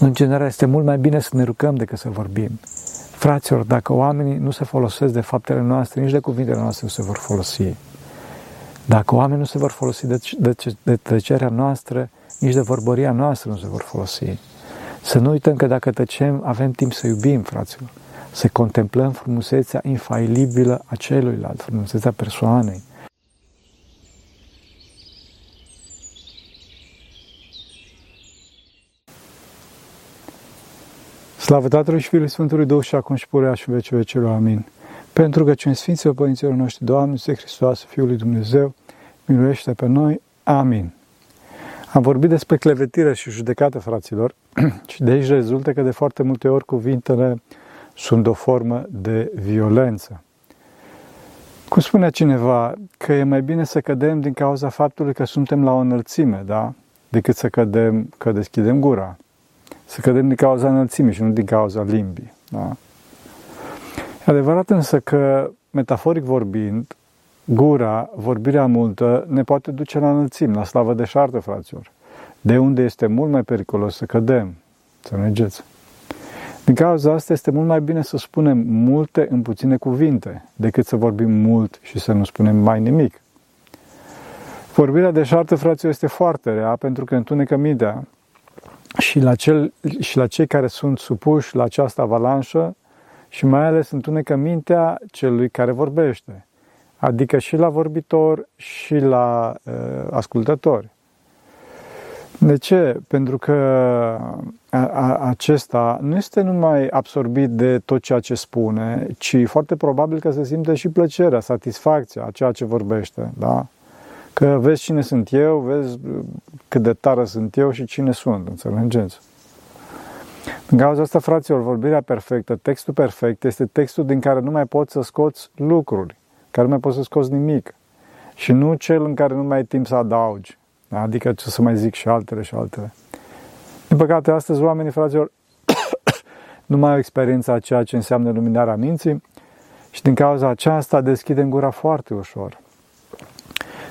În general, este mult mai bine să ne rugăm decât să vorbim. Fraților, dacă oamenii nu se folosesc de faptele noastre, nici de cuvintele noastre nu se vor folosi. Dacă oamenii nu se vor folosi de, de, de tăcerea noastră, nici de vorbăria noastră nu se vor folosi. Să nu uităm că dacă tăcem, avem timp să iubim, fraților. Să contemplăm frumusețea infailibilă a celuilalt, frumusețea persoanei. Slavă Tatălui și Fiului Sfântului Duh și acum și purea și vece vecelor. Amin. Pentru că cine Sfinților Părinților noștri, Doamne, Iisuse Hristos, Fiul lui Dumnezeu, miluiește pe noi. Amin. Am vorbit despre clevetire și judecată, fraților, și de aici rezultă că de foarte multe ori cuvintele sunt o formă de violență. Cum spunea cineva, că e mai bine să cădem din cauza faptului că suntem la o înălțime, da? Decât să cădem, că deschidem gura. Să cădem din cauza înălțimii și nu din cauza limbii, da? E adevărat însă că, metaforic vorbind, gura, vorbirea multă, ne poate duce la înălțimi, la slavă de șartă, fraților. De unde este mult mai periculos să cădem. Să mergeți. Din cauza asta este mult mai bine să spunem multe în puține cuvinte, decât să vorbim mult și să nu spunem mai nimic. Vorbirea de șartă, fraților, este foarte rea pentru că întunecă mintea și la, cel, și la cei care sunt supuși la această avalanșă și mai ales întunecă mintea celui care vorbește, adică și la vorbitor și la uh, ascultători. De ce? Pentru că a, a, acesta nu este numai absorbit de tot ceea ce spune, ci foarte probabil că se simte și plăcerea, satisfacția a ceea ce vorbește. Da? Că vezi cine sunt eu, vezi cât de tare sunt eu și cine sunt, înțelegeți? În cauza asta, fraților, vorbirea perfectă, textul perfect, este textul din care nu mai poți să scoți lucruri, care nu mai poți să scoți nimic. Și nu cel în care nu mai ai timp să adaugi. Adică ce să mai zic și altele și altele. Din păcate, astăzi oamenii, fraților, nu mai au experiența a ceea ce înseamnă luminarea minții și din cauza aceasta deschidem gura foarte ușor.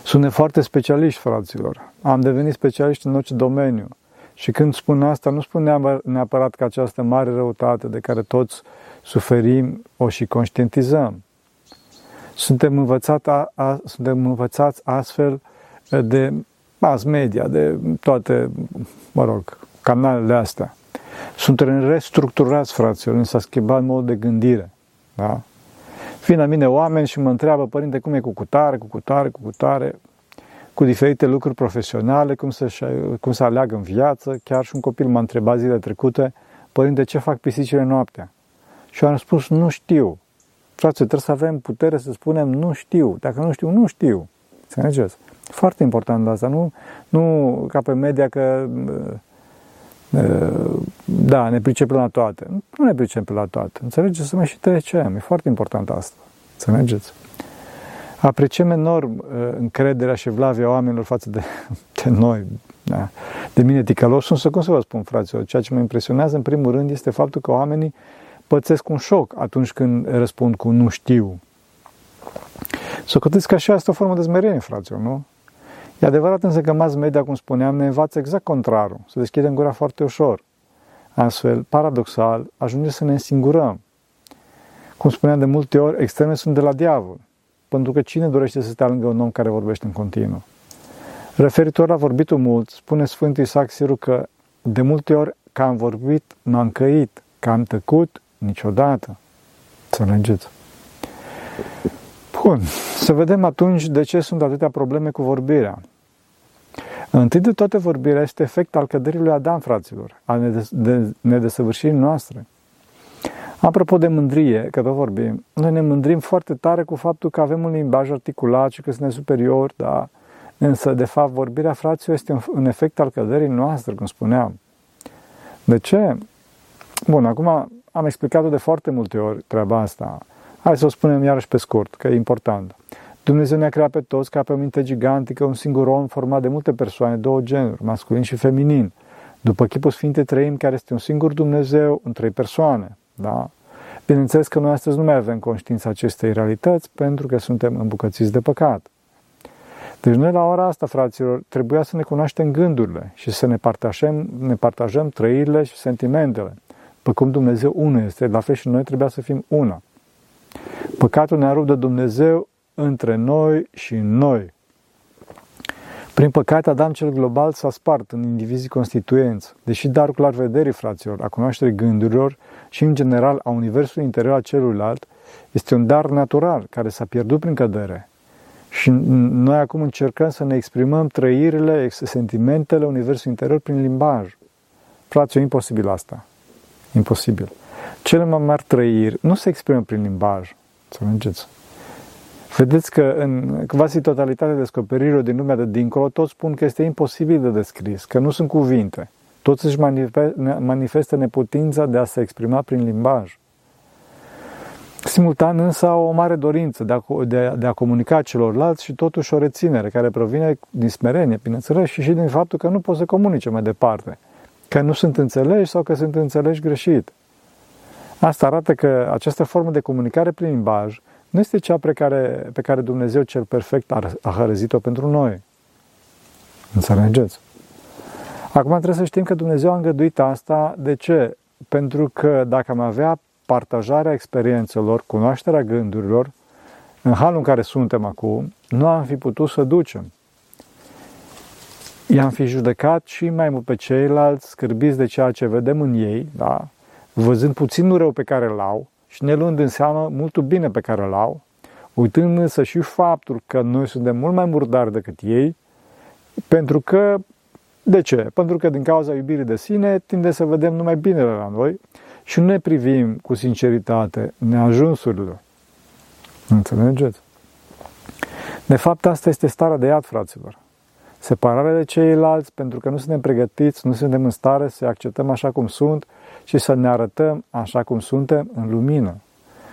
Suntem foarte specialiști, fraților. Am devenit specialiști în orice domeniu. Și când spun asta, nu spun neapărat că această mare răutate de care toți suferim o și conștientizăm. Suntem, învățat a, a, suntem învățați astfel de mass media, de toate, mă rog, canalele astea. Suntem restructurați, fraților, s-a schimbat mod de gândire. Da? Vin la mine oameni și mă întreabă, părinte, cum e cu cutare, cu cutare, cu cutare cu diferite lucruri profesionale, cum să, cum să aleagă în viață. Chiar și un copil m-a întrebat zile trecute, părinte, ce fac pisicile noaptea? Și eu am spus, nu știu. Frate, trebuie să avem putere să spunem, nu știu. Dacă nu știu, nu știu. Înțelegeți? Foarte important asta. Nu, nu ca pe media că da, ne pricepem la toate. Nu ne pricepem la toate. Înțelegeți? Să mai și trecem. E foarte important asta. Înțelegeți? Apreciem enorm uh, încrederea și vlavia oamenilor față de, de noi, da. de mine ticălos. Însă, cum să vă spun, fraților, ceea ce mă impresionează în primul rând este faptul că oamenii pățesc un șoc atunci când răspund cu nu știu. Să că că și asta o formă de smerenie, fraților, nu? E adevărat însă că mass media, cum spuneam, ne învață exact contrarul, să deschidem gura foarte ușor. Astfel, paradoxal, ajunge să ne însingurăm. Cum spuneam de multe ori, extreme sunt de la diavol pentru că cine dorește să stea lângă un om care vorbește în continuu? Referitor la vorbitul mult, spune Sfântul Isaac Siru că de multe ori că am vorbit, m-am căit, că am tăcut, niciodată. Să înțelegeți. Bun, să vedem atunci de ce sunt atâtea probleme cu vorbirea. Întâi de toate vorbirea este efect al căderii lui Adam, fraților, al nedesăvârșirii noastre. Apropo de mândrie, că tot vorbim, noi ne mândrim foarte tare cu faptul că avem un limbaj articulat și că suntem superiori, da? Însă, de fapt, vorbirea fraților este un efect al căderii noastre, cum spuneam. De ce? Bun, acum am explicat-o de foarte multe ori treaba asta. Hai să o spunem iarăși pe scurt, că e important. Dumnezeu ne-a creat pe toți ca pe o minte gigantică, un singur om format de multe persoane, două genuri, masculin și feminin. După chipul Sfinte trăim, care este un singur Dumnezeu în trei persoane. Da? Bineînțeles că noi astăzi nu mai avem conștiința acestei realități pentru că suntem îmbucățiți de păcat. Deci noi la ora asta, fraților, trebuia să ne cunoaștem gândurile și să ne partajăm, ne partajăm trăirile și sentimentele. Pe cum Dumnezeu unul este, la fel și noi trebuia să fim una. Păcatul ne-a rupt de Dumnezeu între noi și noi. Prin păcate, Adam cel global s-a spart în indivizii constituenți, deși darul clar vederii, fraților, a cunoașterii gândurilor și, în general, a universului interior a celuilalt, este un dar natural care s-a pierdut prin cădere. Și noi acum încercăm să ne exprimăm trăirile, sentimentele universului interior prin limbaj. Fraților, imposibil asta. Imposibil. Cele mai mari trăiri nu se exprimă prin limbaj. Să înțelegeți? Vedeți că în quasi totalitatea descoperirilor din lumea de dincolo, toți spun că este imposibil de descris, că nu sunt cuvinte. Toți își manifestă neputința de a se exprima prin limbaj. Simultan însă au o mare dorință de a, de, de a comunica celorlalți și totuși o reținere care provine din smerenie, bineînțeles, și și din faptul că nu pot să comunice mai departe, că nu sunt înțeleși sau că sunt înțeleși greșit. Asta arată că această formă de comunicare prin limbaj nu este cea pe care, pe care Dumnezeu cel perfect a, a hărăzit-o pentru noi. Înțelegeți? Acum trebuie să știm că Dumnezeu a îngăduit asta. De ce? Pentru că dacă am avea partajarea experiențelor, cunoașterea gândurilor, în halul în care suntem acum, nu am fi putut să ducem. I-am fi judecat și mai mult pe ceilalți, scârbiți de ceea ce vedem în ei, da? văzând puținul rău pe care îl au, și ne luând în seamă multul bine pe care îl au, uitând însă și faptul că noi suntem mult mai murdari decât ei, pentru că, de ce? Pentru că din cauza iubirii de sine tinde să vedem numai binele la noi și nu ne privim cu sinceritate neajunsurile. Înțelegeți? De fapt, asta este starea de iad, fraților. Separarea de ceilalți pentru că nu suntem pregătiți, nu suntem în stare să acceptăm așa cum sunt și să ne arătăm așa cum suntem în lumină,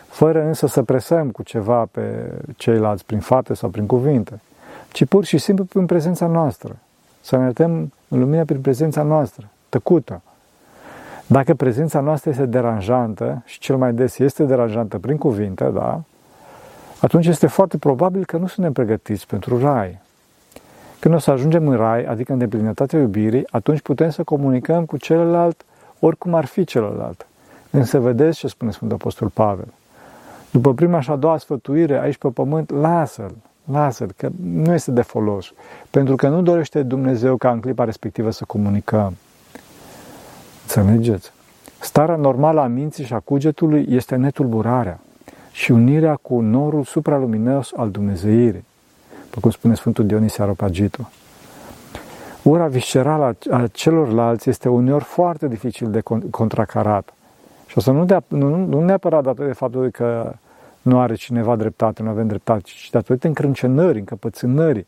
fără însă să presăm cu ceva pe ceilalți prin fapte sau prin cuvinte, ci pur și simplu prin prezența noastră. Să ne arătăm în lumină prin prezența noastră, tăcută. Dacă prezența noastră este deranjantă, și cel mai des este deranjantă prin cuvinte, da, atunci este foarte probabil că nu suntem pregătiți pentru rai. Când o să ajungem în rai, adică în deplinătatea iubirii, atunci putem să comunicăm cu celălalt oricum ar fi celălalt. Însă vedeți ce spune Sfântul Apostol Pavel. După prima și a doua sfătuire aici pe pământ, lasă-l, lasă-l, că nu este de folos. Pentru că nu dorește Dumnezeu ca în clipa respectivă să comunicăm. Înțelegeți? Starea normală a minții și a cugetului este netulburarea și unirea cu norul supraluminos al Dumnezeirii, după cum spune Sfântul Dionisie Aropagitul. Ura viscerală a celorlalți este uneori foarte dificil de contracarat. Și o să nu, de, nu, nu neapărat datorită de faptul că nu are cineva dreptate, nu avem dreptate, ci datorită încrâncenării, încăpățânării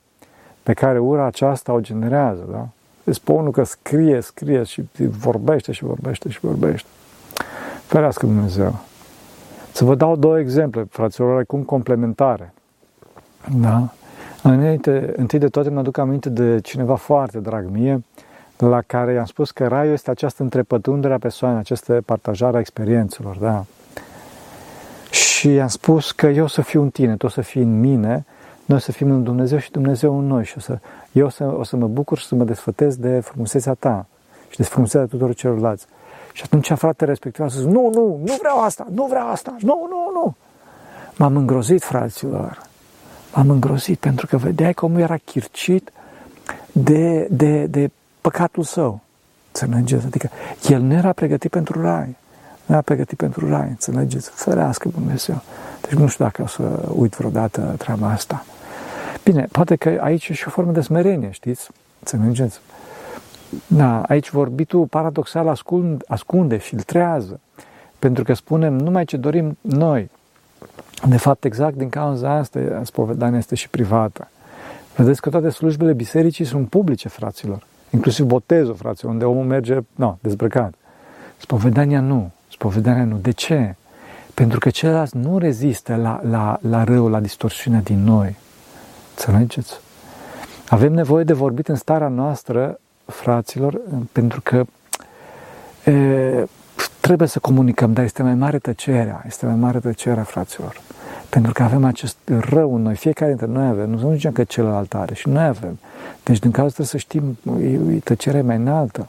pe care ura aceasta o generează. Da? Îți unul că scrie, scrie și vorbește și vorbește și vorbește. Ferească Dumnezeu. Să vă dau două exemple, fraților, cum complementare. Da? Înainte, întâi de toate mă aduc aminte de cineva foarte drag mie, la care i-am spus că raiul este această întrepătundere a persoanei, această partajare a experiențelor, da. Și i-am spus că eu să fiu în tine, tu o să fii în mine, noi să fim în Dumnezeu și Dumnezeu în noi și o să, eu o să, o să mă bucur și să mă desfătez de frumusețea ta și de frumusețea tuturor celorlalți. Și atunci fratele respectiv a spus, nu, nu, nu vreau asta, nu vreau asta, nu, nu, nu. M-am îngrozit, fraților am îngrozit pentru că vedeai cum era chircit de, de, de păcatul său. Înțelegeți? Adică el nu era pregătit pentru rai. Nu era pregătit pentru rai, înțelegeți? Ferească Dumnezeu. Deci nu știu dacă o să uit vreodată treaba asta. Bine, poate că aici e și o formă de smerenie, știți? Înțelegeți? Da, aici vorbitul paradoxal ascunde, ascunde, filtrează. Pentru că spunem numai ce dorim noi. De fapt, exact din cauza asta, spovedania este și privată. Vedeți că toate slujbele bisericii sunt publice, fraților. Inclusiv botezul, fraților, unde omul merge, nu, dezbrăcat. Spovedania nu. Spovedania nu. De ce? Pentru că celălalt nu rezistă la, la, la rău, la distorsiunea din noi. Înțelegeți? Avem nevoie de vorbit în starea noastră, fraților, pentru că e, trebuie să comunicăm, dar este mai mare tăcerea, este mai mare tăcerea, fraților. Pentru că avem acest rău în noi, fiecare dintre noi avem, nu să nu zicem că celălalt are și noi avem. Deci din cauza trebuie să știm, e, e tăcerea mai înaltă.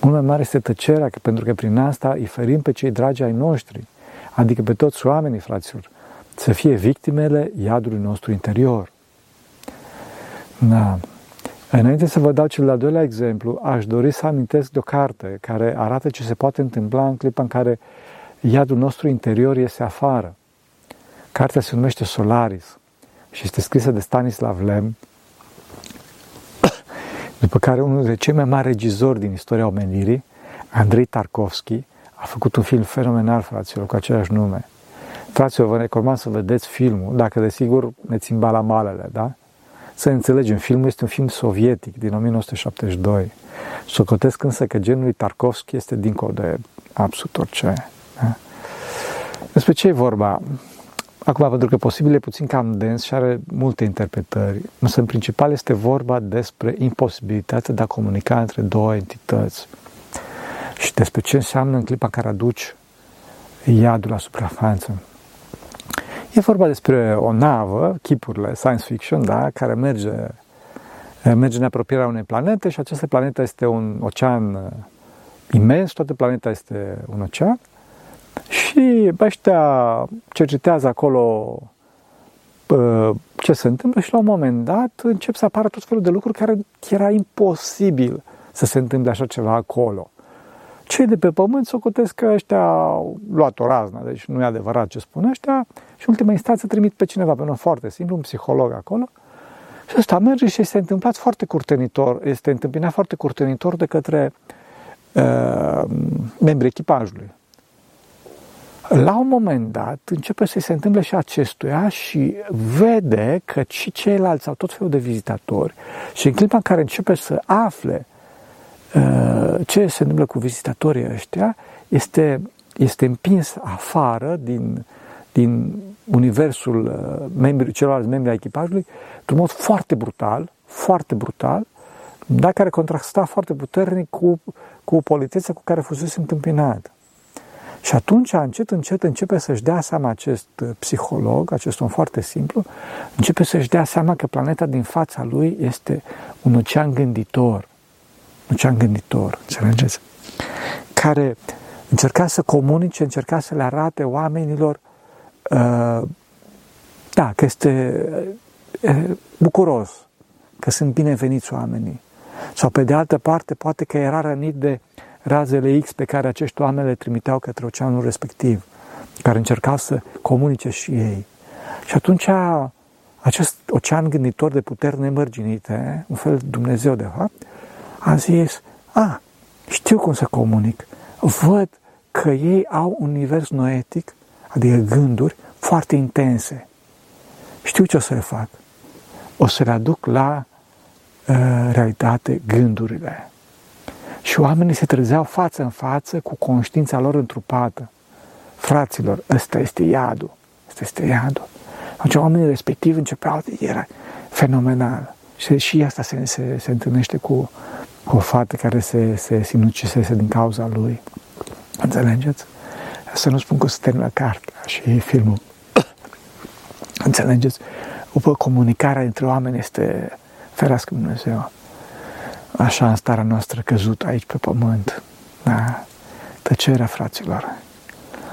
Mult mai mare este tăcerea, că, pentru că prin asta îi ferim pe cei dragi ai noștri, adică pe toți oamenii, fraților, să fie victimele iadului nostru interior. Da. Înainte să vă dau cel de-al doilea exemplu, aș dori să amintesc de o carte care arată ce se poate întâmpla în clipa în care iadul nostru interior iese afară. Cartea se numește Solaris și este scrisă de Stanislav Lem, după care unul dintre cei mai mari regizori din istoria omenirii, Andrei Tarkovski, a făcut un film fenomenal, fraților, cu același nume. Fraților, vă recomand să vedeți filmul, dacă desigur ne țin balamalele, da? Să înțelegem, filmul este un film sovietic din 1972. Socotesc însă că genul lui Tarkovski este dincolo de absolut orice. Da? Despre ce e vorba? Acum, pentru că posibil e puțin cam dens și are multe interpretări, însă în principal este vorba despre imposibilitatea de a comunica între două entități și despre ce înseamnă în clipa care aduci iadul la suprafață. E vorba despre o navă, chipurile, science fiction, da, care merge, merge în apropierea unei planete și această planetă este un ocean uh, imens, toată planeta este un ocean și ăștia cercetează acolo uh, ce se întâmplă și la un moment dat încep să apară tot felul de lucruri care era imposibil să se întâmple așa ceva acolo. Cei de pe pământ socotesc că ăștia au luat o raznă, deci nu e adevărat ce spun ăștia și în ultima instanță trimit pe cineva, pe un foarte simplu, un psiholog acolo și ăsta merge și este întâmplat foarte curtenitor, este întâmpinat foarte curtenitor de către uh, membrii echipajului. La un moment dat începe să se întâmple și acestuia și vede că și ceilalți au tot felul de vizitatori și în clipa în care începe să afle uh, ce se întâmplă cu vizitatorii ăștia, este, este împins afară din, din universul uh, membri, celorlalți membri ai echipajului într-un mod foarte brutal, foarte brutal, dar care contrasta foarte puternic cu, cu politețea cu care fusese întâmpinat. Și atunci, încet, încet, începe să-și dea seama acest uh, psiholog, acest om foarte simplu, începe să-și dea seama că planeta din fața lui este un ocean gânditor. Un ocean gânditor, înțelegeți? Care încerca să comunice, încerca să le arate oamenilor uh, da, că este uh, bucuros, că sunt bineveniți oamenii. Sau pe de altă parte, poate că era rănit de razele X pe care acești oameni le trimiteau către oceanul respectiv, care încercau să comunice și ei. Și atunci acest ocean gânditor de puteri nemărginite, un fel de Dumnezeu de fapt, a zis, a, știu cum să comunic, văd că ei au un univers noetic, adică gânduri foarte intense. Știu ce o să le fac. O să le aduc la uh, realitate gândurile. Și oamenii se trezeau față în față cu conștiința lor întrupată. Fraților, ăsta este iadul. Ăsta este iadul. Atunci oamenii respectivi începeau, era fenomenal. Și, și asta se, se, se întâlnește cu, cu o fată care se, se sinucisese din cauza lui. Înțelegeți? Să nu spun că se termină cartea și filmul. Înțelegeți? După comunicarea între oameni este ferească Dumnezeu așa în starea noastră căzută aici pe pământ. Da? Tăcerea, fraților.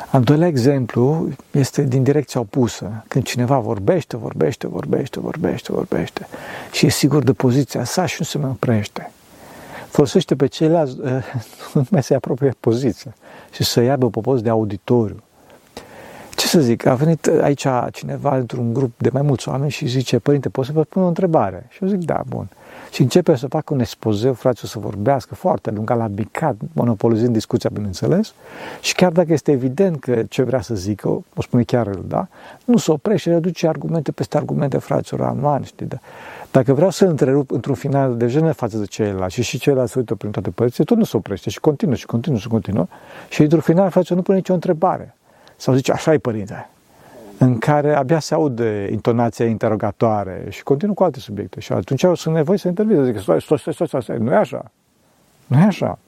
Al doilea exemplu este din direcția opusă. Când cineva vorbește, vorbește, vorbește, vorbește, vorbește și e sigur de poziția sa și nu se mai oprește. Folosește pe ceilalți, nu mai se apropie poziția și să ia pe post de auditoriu. Ce să zic, a venit aici cineva într-un grup de mai mulți oameni și zice, părinte, pot să vă pun o întrebare? Și eu zic, da, bun și începe să facă un expozeu, frate, să vorbească foarte lung, la bicat, monopolizând discuția, bineînțeles, și chiar dacă este evident că ce vrea să zică, o spune chiar el, da, nu se oprește, le aduce argumente peste argumente, fraților, aman, știi, da. Dacă vreau să întrerup într-un final de jenă față de ceilalți și și ceilalți se uită prin toate părțile, tot nu se oprește și continuă și continuă și continuă și într-un final, frate, nu pune nicio întrebare. Sau zice, așa e părinte, în care abia se aude intonația interogatoare și continuă cu alte subiecte. Și atunci eu sunt nevoie să intervin, zic, stai, stai, stai, stai, stai, nu e așa. Nu e așa.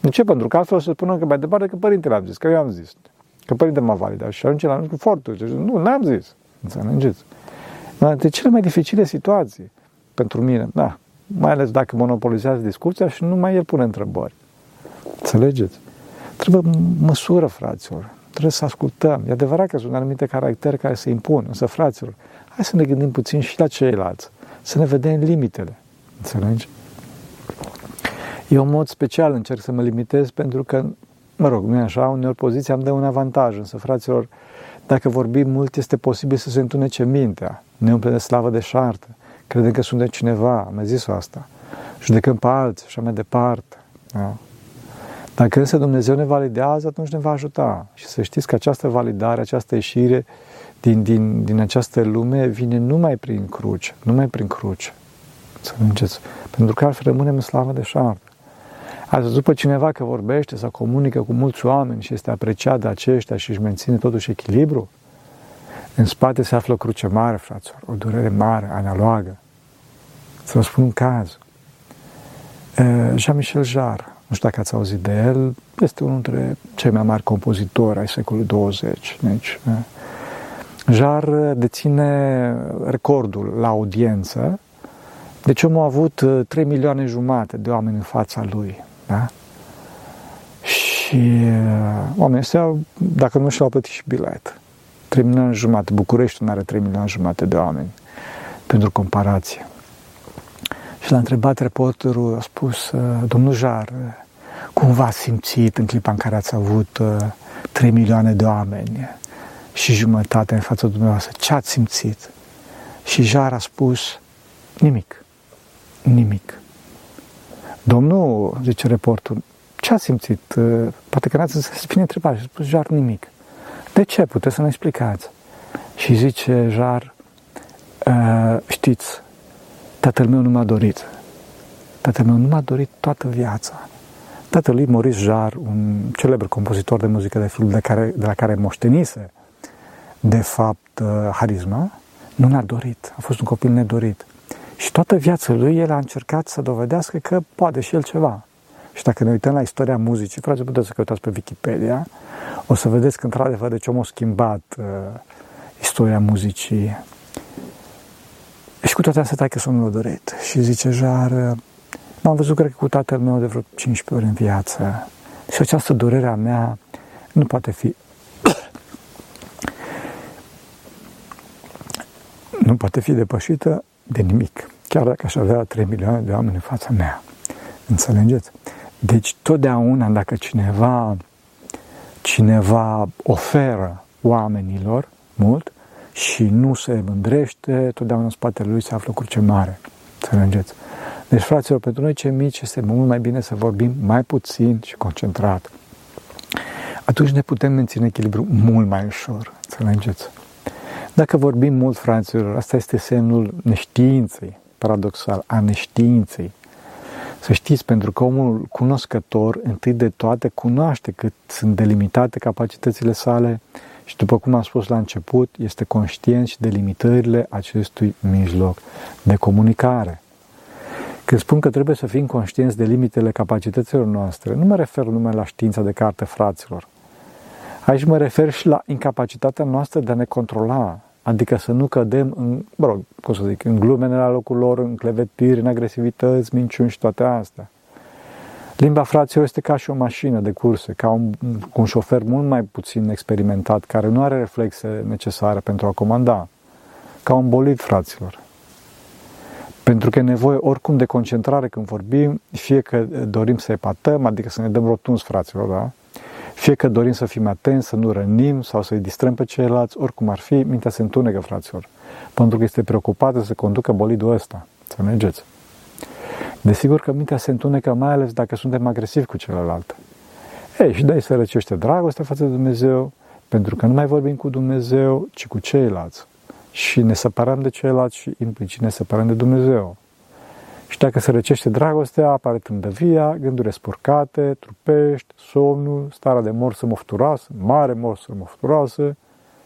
De ce? Pentru că altfel o să spună că mai departe că părintele am zis, că eu am zis. Că părinte m-a validat și ajunge la cu fortul. Deci, nu, n-am zis. Înțelegeți? De cele mai dificile situații pentru mine, da, mai ales dacă monopolizează discuția și nu mai el pune întrebări. Înțelegeți? Trebuie măsură, fraților. Trebuie să ascultăm. E adevărat că sunt anumite caractere care se impun, însă, fraților, hai să ne gândim puțin și la ceilalți. Să ne vedem limitele. Înțelegi? Eu, în mod special, încerc să mă limitez pentru că, mă rog, nu e așa, uneori poziția îmi dă un avantaj, însă, fraților, dacă vorbim mult, este posibil să se întunece mintea. Ne umple de slavă de șartă. Credem că suntem cineva, am mai zis asta. Judecăm pe alții și așa mai departe. Da? Dacă însă Dumnezeu ne validează, atunci ne va ajuta. Și să știți că această validare, această ieșire din, din, din această lume vine numai prin cruce, numai prin cruce. Să înceți. Pentru că altfel rămânem în slavă de șartă. Ați văzut pe cineva că vorbește sau comunică cu mulți oameni și este apreciat de aceștia și își menține totuși echilibru? În spate se află o cruce mare, fraților, o durere mare, analogă. Să vă spun un caz. Jean-Michel Jarre, nu știu dacă ați auzit de el, este unul dintre cei mai mari compozitori ai secolului 20. Deci, Jarre deține recordul la audiență, deci omul a avut 3 milioane jumate de oameni în fața lui. Da? Și oamenii ăștia, dacă nu și-au plătit și bilet. 3 milioane jumate. București nu are 3 milioane jumate de oameni pentru comparație. Și l-a întrebat reporterul, a spus, domnul Jar, cum v-ați simțit în clipa în care ați avut 3 milioane de oameni și jumătate în fața dumneavoastră? Ce ați simțit? Și Jar a spus, nimic. Nimic. Domnul, zice reportul, ce a simțit? Poate că n-ați înțeles bine întrebarea. Și a spus, Jar, nimic. De ce? Puteți să ne explicați. Și zice Jar, știți, tatăl meu nu m-a dorit. Tatăl meu nu m-a dorit toată viața. Tatăl lui, Maurice Jar, un celebr compozitor de muzică de film de, care, de la care moștenise, de fapt, harisma, nu l-a dorit. A fost un copil nedorit. Și toată viața lui, el a încercat să dovedească că poate și el ceva. Și dacă ne uităm la istoria muzicii, frate, puteți să căutați pe Wikipedia, o să vedeți că, într-adevăr, de ce om a schimbat uh, istoria muzicii. Și cu toate astea, că sunt dorit. Și zice, jar, uh, m-am văzut, cred că, cu tatăl meu de vreo 15 ori în viață. Și această durere a mea nu poate fi nu poate fi depășită de nimic, chiar dacă aș avea 3 milioane de oameni în fața mea. Înțelegeți? Deci, totdeauna, dacă cineva, cineva oferă oamenilor mult și nu se mândrește, totdeauna în spatele lui se află cruce mare. Înțelegeți? Deci, fraților, pentru noi cei mici este mult mai bine să vorbim mai puțin și concentrat. Atunci ne putem menține echilibru mult mai ușor. Înțelegeți? Dacă vorbim mult, fraților, asta este semnul neștiinței, paradoxal, a neștiinței. Să știți, pentru că omul cunoscător, întâi de toate, cunoaște cât sunt delimitate capacitățile sale și, după cum am spus la început, este conștient și de limitările acestui mijloc de comunicare. Când spun că trebuie să fim conștienți de limitele capacităților noastre, nu mă refer numai la știința de carte fraților. Aici mă refer și la incapacitatea noastră de a ne controla, Adică să nu cădem în, mă rog, cum să zic, în glumele la locul lor, în clevetiri, în agresivități, minciuni și toate astea. Limba fraților este ca și o mașină de curse, ca un, un șofer mult mai puțin experimentat, care nu are reflexe necesare pentru a comanda. Ca un bolid, fraților. Pentru că e nevoie oricum de concentrare când vorbim, fie că dorim să epatăm, adică să ne dăm rotunzi, fraților, da? Fie că dorim să fim atenți, să nu rănim sau să-i distrăm pe ceilalți, oricum ar fi, mintea se întunecă, fraților. Pentru că este preocupată să conducă bolidul ăsta. Să mergeți. Desigur că mintea se întunecă mai ales dacă suntem agresivi cu celălalt. Ei, și de-aia se răcește dragostea față de Dumnezeu, pentru că nu mai vorbim cu Dumnezeu, ci cu ceilalți. Și ne separăm de ceilalți și implicit ne separăm de Dumnezeu. Și dacă se răcește dragostea, apare trândăvia, gândurile spurcate, trupești, somnul, starea de morsă mofturoasă, mare morsă mofturoasă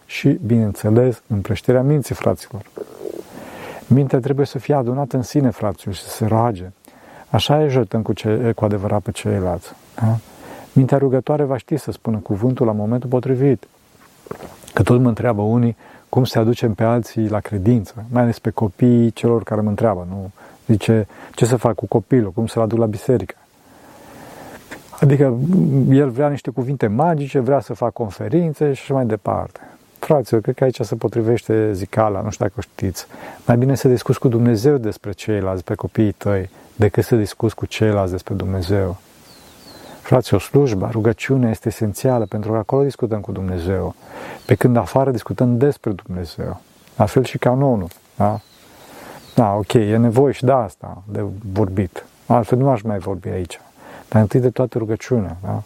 și, bineînțeles, împrăștirea minții, fraților. Mintea trebuie să fie adunată în sine, fraților, și să se roage. Așa e jătăm cu, ce, cu adevărat pe ceilalți. Da? Mintea rugătoare va ști să spună cuvântul la momentul potrivit. Că tot mă întreabă unii cum se aducem pe alții la credință, mai ales pe copiii celor care mă întreabă, nu? Zice, ce să fac cu copilul, cum să-l aduc la biserică? Adică el vrea niște cuvinte magice, vrea să facă conferințe și așa mai departe. Fraților, cred că aici se potrivește zicala, nu știu dacă o știți. Mai bine să discuți cu Dumnezeu despre ceilalți, despre copiii tăi, decât să discuți cu ceilalți despre Dumnezeu. Fraților, slujba, rugăciunea este esențială pentru că acolo discutăm cu Dumnezeu. Pe când afară discutăm despre Dumnezeu. La fel și canonul. Da? Da, ok, e nevoie și de asta, de vorbit. Altfel nu aș mai vorbi aici. Dar întâi de toate rugăciunea. Da?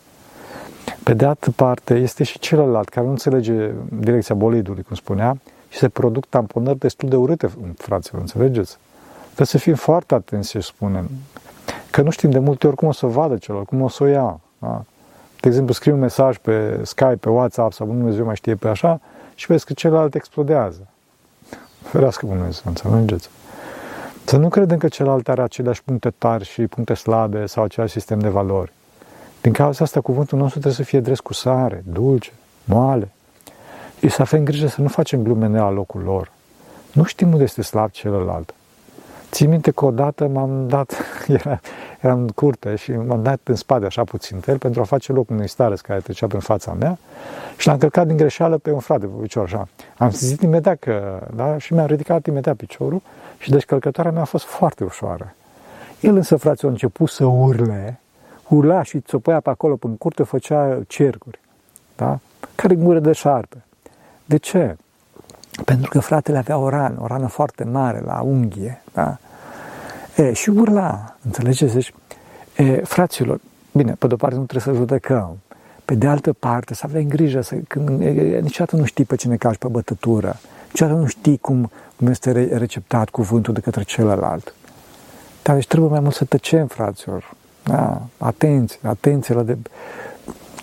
Pe de altă parte, este și celălalt care nu înțelege direcția bolidului, cum spunea, și se produc tamponări destul de urâte, fraților, înțelegeți? Trebuie să fim foarte atenți ce spunem. Că nu știm de multe ori cum o să vadă celor, cum o să o ia. Da? De exemplu, scriu un mesaj pe Skype, pe WhatsApp sau nu Dumnezeu mai știe pe așa și vezi că celălalt explodează. Ferească Dumnezeu, înțelegeți? Să nu credem că celălalt are aceleași puncte tari și puncte slabe sau același sistem de valori. Din cauza asta, cuvântul nostru trebuie să fie dres cu sare, dulce, moale. Și să avem grijă să nu facem glume la locul lor. Nu știm unde este slab celălalt. Țin minte că odată m-am dat, era, eram în curte și m-am dat în spate așa puțin el pentru a face loc unui stareț care trecea prin fața mea și l-am călcat din greșeală pe un frate pe picior așa. Am simțit imediat că, da, și mi-am ridicat imediat piciorul și descălcătoarea mea a fost foarte ușoară. El însă, frate, a început să urle, urla și țopăia pe acolo până curte, făcea cercuri, da? Care gură de șarpe. De ce? Pentru că fratele avea o rană, o rană foarte mare la unghie, da? E, și urla, înțelegeți? Deci, e, fraților, bine, pe de-o parte nu trebuie să judecăm, pe de altă parte, să avem grijă, să, când, e, niciodată nu știi pe cine cași pe bătătură, niciodată nu știi cum, cum este receptat cuvântul de către celălalt. Dar deci trebuie mai mult să tăcem, fraților. Da, atenție, atenție la de...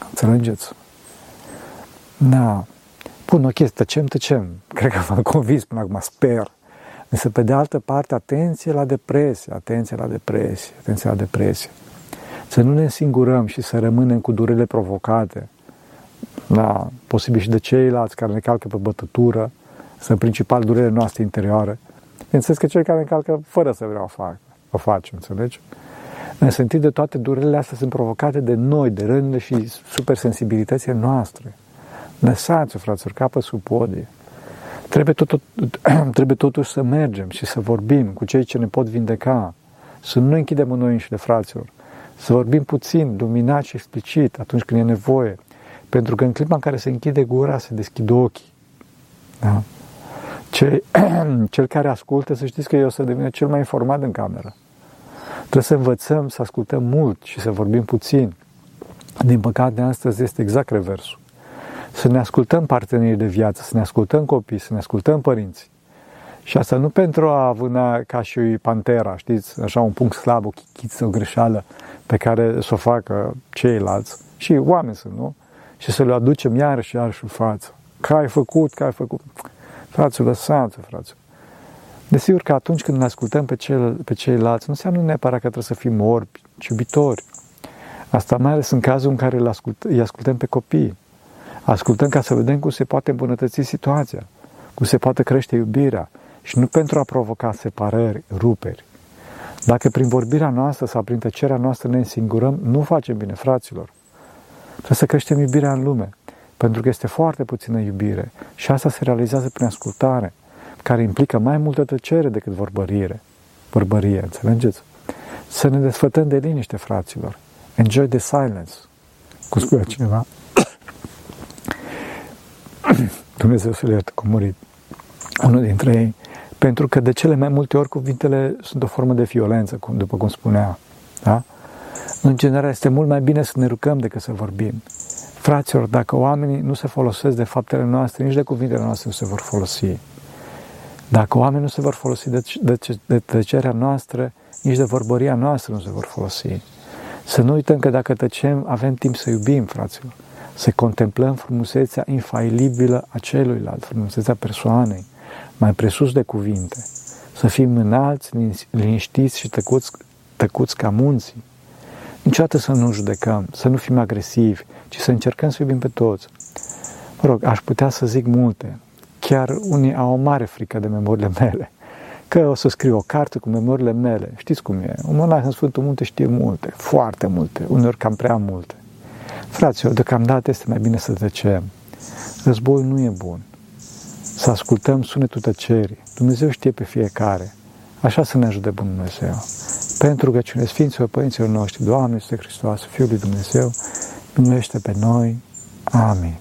Înțelegeți? Da. Bun, ok, tăcem, tăcem. Cred că v-am convins până acum, sper. Însă, pe de altă parte, atenție la depresie, atenție la depresie, atenție la depresie. Să nu ne însingurăm și să rămânem cu durerile provocate, da, posibil și de ceilalți care ne calcă pe bătătură, sunt principal durerile noastre interioare. Bineînțeles că cei care ne calcă fără să vreau o fac, o facem, înțelegi? În sentimentul de toate durerile astea sunt provocate de noi, de rândurile și supersensibilitățile noastre. Lăsați-o, fraților, capă sub podie. Trebuie, tot, trebuie totuși să mergem și să vorbim cu cei ce ne pot vindeca. Să nu ne închidem în noi înșine, fraților. Să vorbim puțin, luminat și explicit atunci când e nevoie. Pentru că în clipa în care se închide gura, se deschid ochii. Da? Ce, cel care ascultă, să știți că eu să devină cel mai informat în cameră. Trebuie să învățăm să ascultăm mult și să vorbim puțin. Din păcate, astăzi este exact reversul să ne ascultăm partenerii de viață, să ne ascultăm copii, să ne ascultăm părinți. Și asta nu pentru a vâna ca și pantera, știți, așa un punct slab, o chichiță, o greșeală pe care să o facă ceilalți. Și oameni sunt, nu? Și să le aducem iarăși și iarăși în față. Că ai făcut, că ai făcut. Frațul, lăsați frațul. Desigur că atunci când ne ascultăm pe, cel, pe ceilalți, nu înseamnă neapărat că trebuie să fim orbi, ci iubitori. Asta mai ales în cazul în care îi ascult, îi ascultăm pe copii. Ascultăm ca să vedem cum se poate îmbunătăți situația, cum se poate crește iubirea și nu pentru a provoca separări, ruperi. Dacă prin vorbirea noastră sau prin tăcerea noastră ne însingurăm, nu facem bine, fraților. Trebuie să creștem iubirea în lume, pentru că este foarte puțină iubire și asta se realizează prin ascultare, care implică mai multă tăcere decât vorbărire. Vorbărie, înțelegeți? Să ne desfătăm de liniște, fraților. Enjoy the silence, cum spunea cineva. Dumnezeu să le ierte cu murit. Unul dintre ei. Pentru că de cele mai multe ori cuvintele sunt o formă de violență, cum, după cum spunea. Da? În general, este mult mai bine să ne rugăm decât să vorbim. Fraților, dacă oamenii nu se folosesc de faptele noastre, nici de cuvintele noastre nu se vor folosi. Dacă oamenii nu se vor folosi de, de, de tăcerea noastră, nici de vorbăria noastră nu se vor folosi. Să nu uităm că dacă tăcem, avem timp să iubim, fraților să contemplăm frumusețea infailibilă a celuilalt, frumusețea persoanei, mai presus de cuvinte, să fim înalți, liniștiți și tăcuți, tăcuți ca munții, Niciodată să nu judecăm, să nu fim agresivi, ci să încercăm să iubim pe toți. Mă rog, aș putea să zic multe. Chiar unii au o mare frică de memoriile mele. Că o să scriu o carte cu memoriile mele. Știți cum e? Un monah în Sfântul Munte știe multe, foarte multe, uneori cam prea multe. Fraților, deocamdată este mai bine să tăcem. Războiul nu e bun. Să ascultăm sunetul tăcerii. Dumnezeu știe pe fiecare. Așa să ne ajute Bun Dumnezeu. Pentru rugăciune Sfinților Părinților noștri, Doamne este Hristos, Fiul lui Dumnezeu, Dumnezește pe noi. Amin.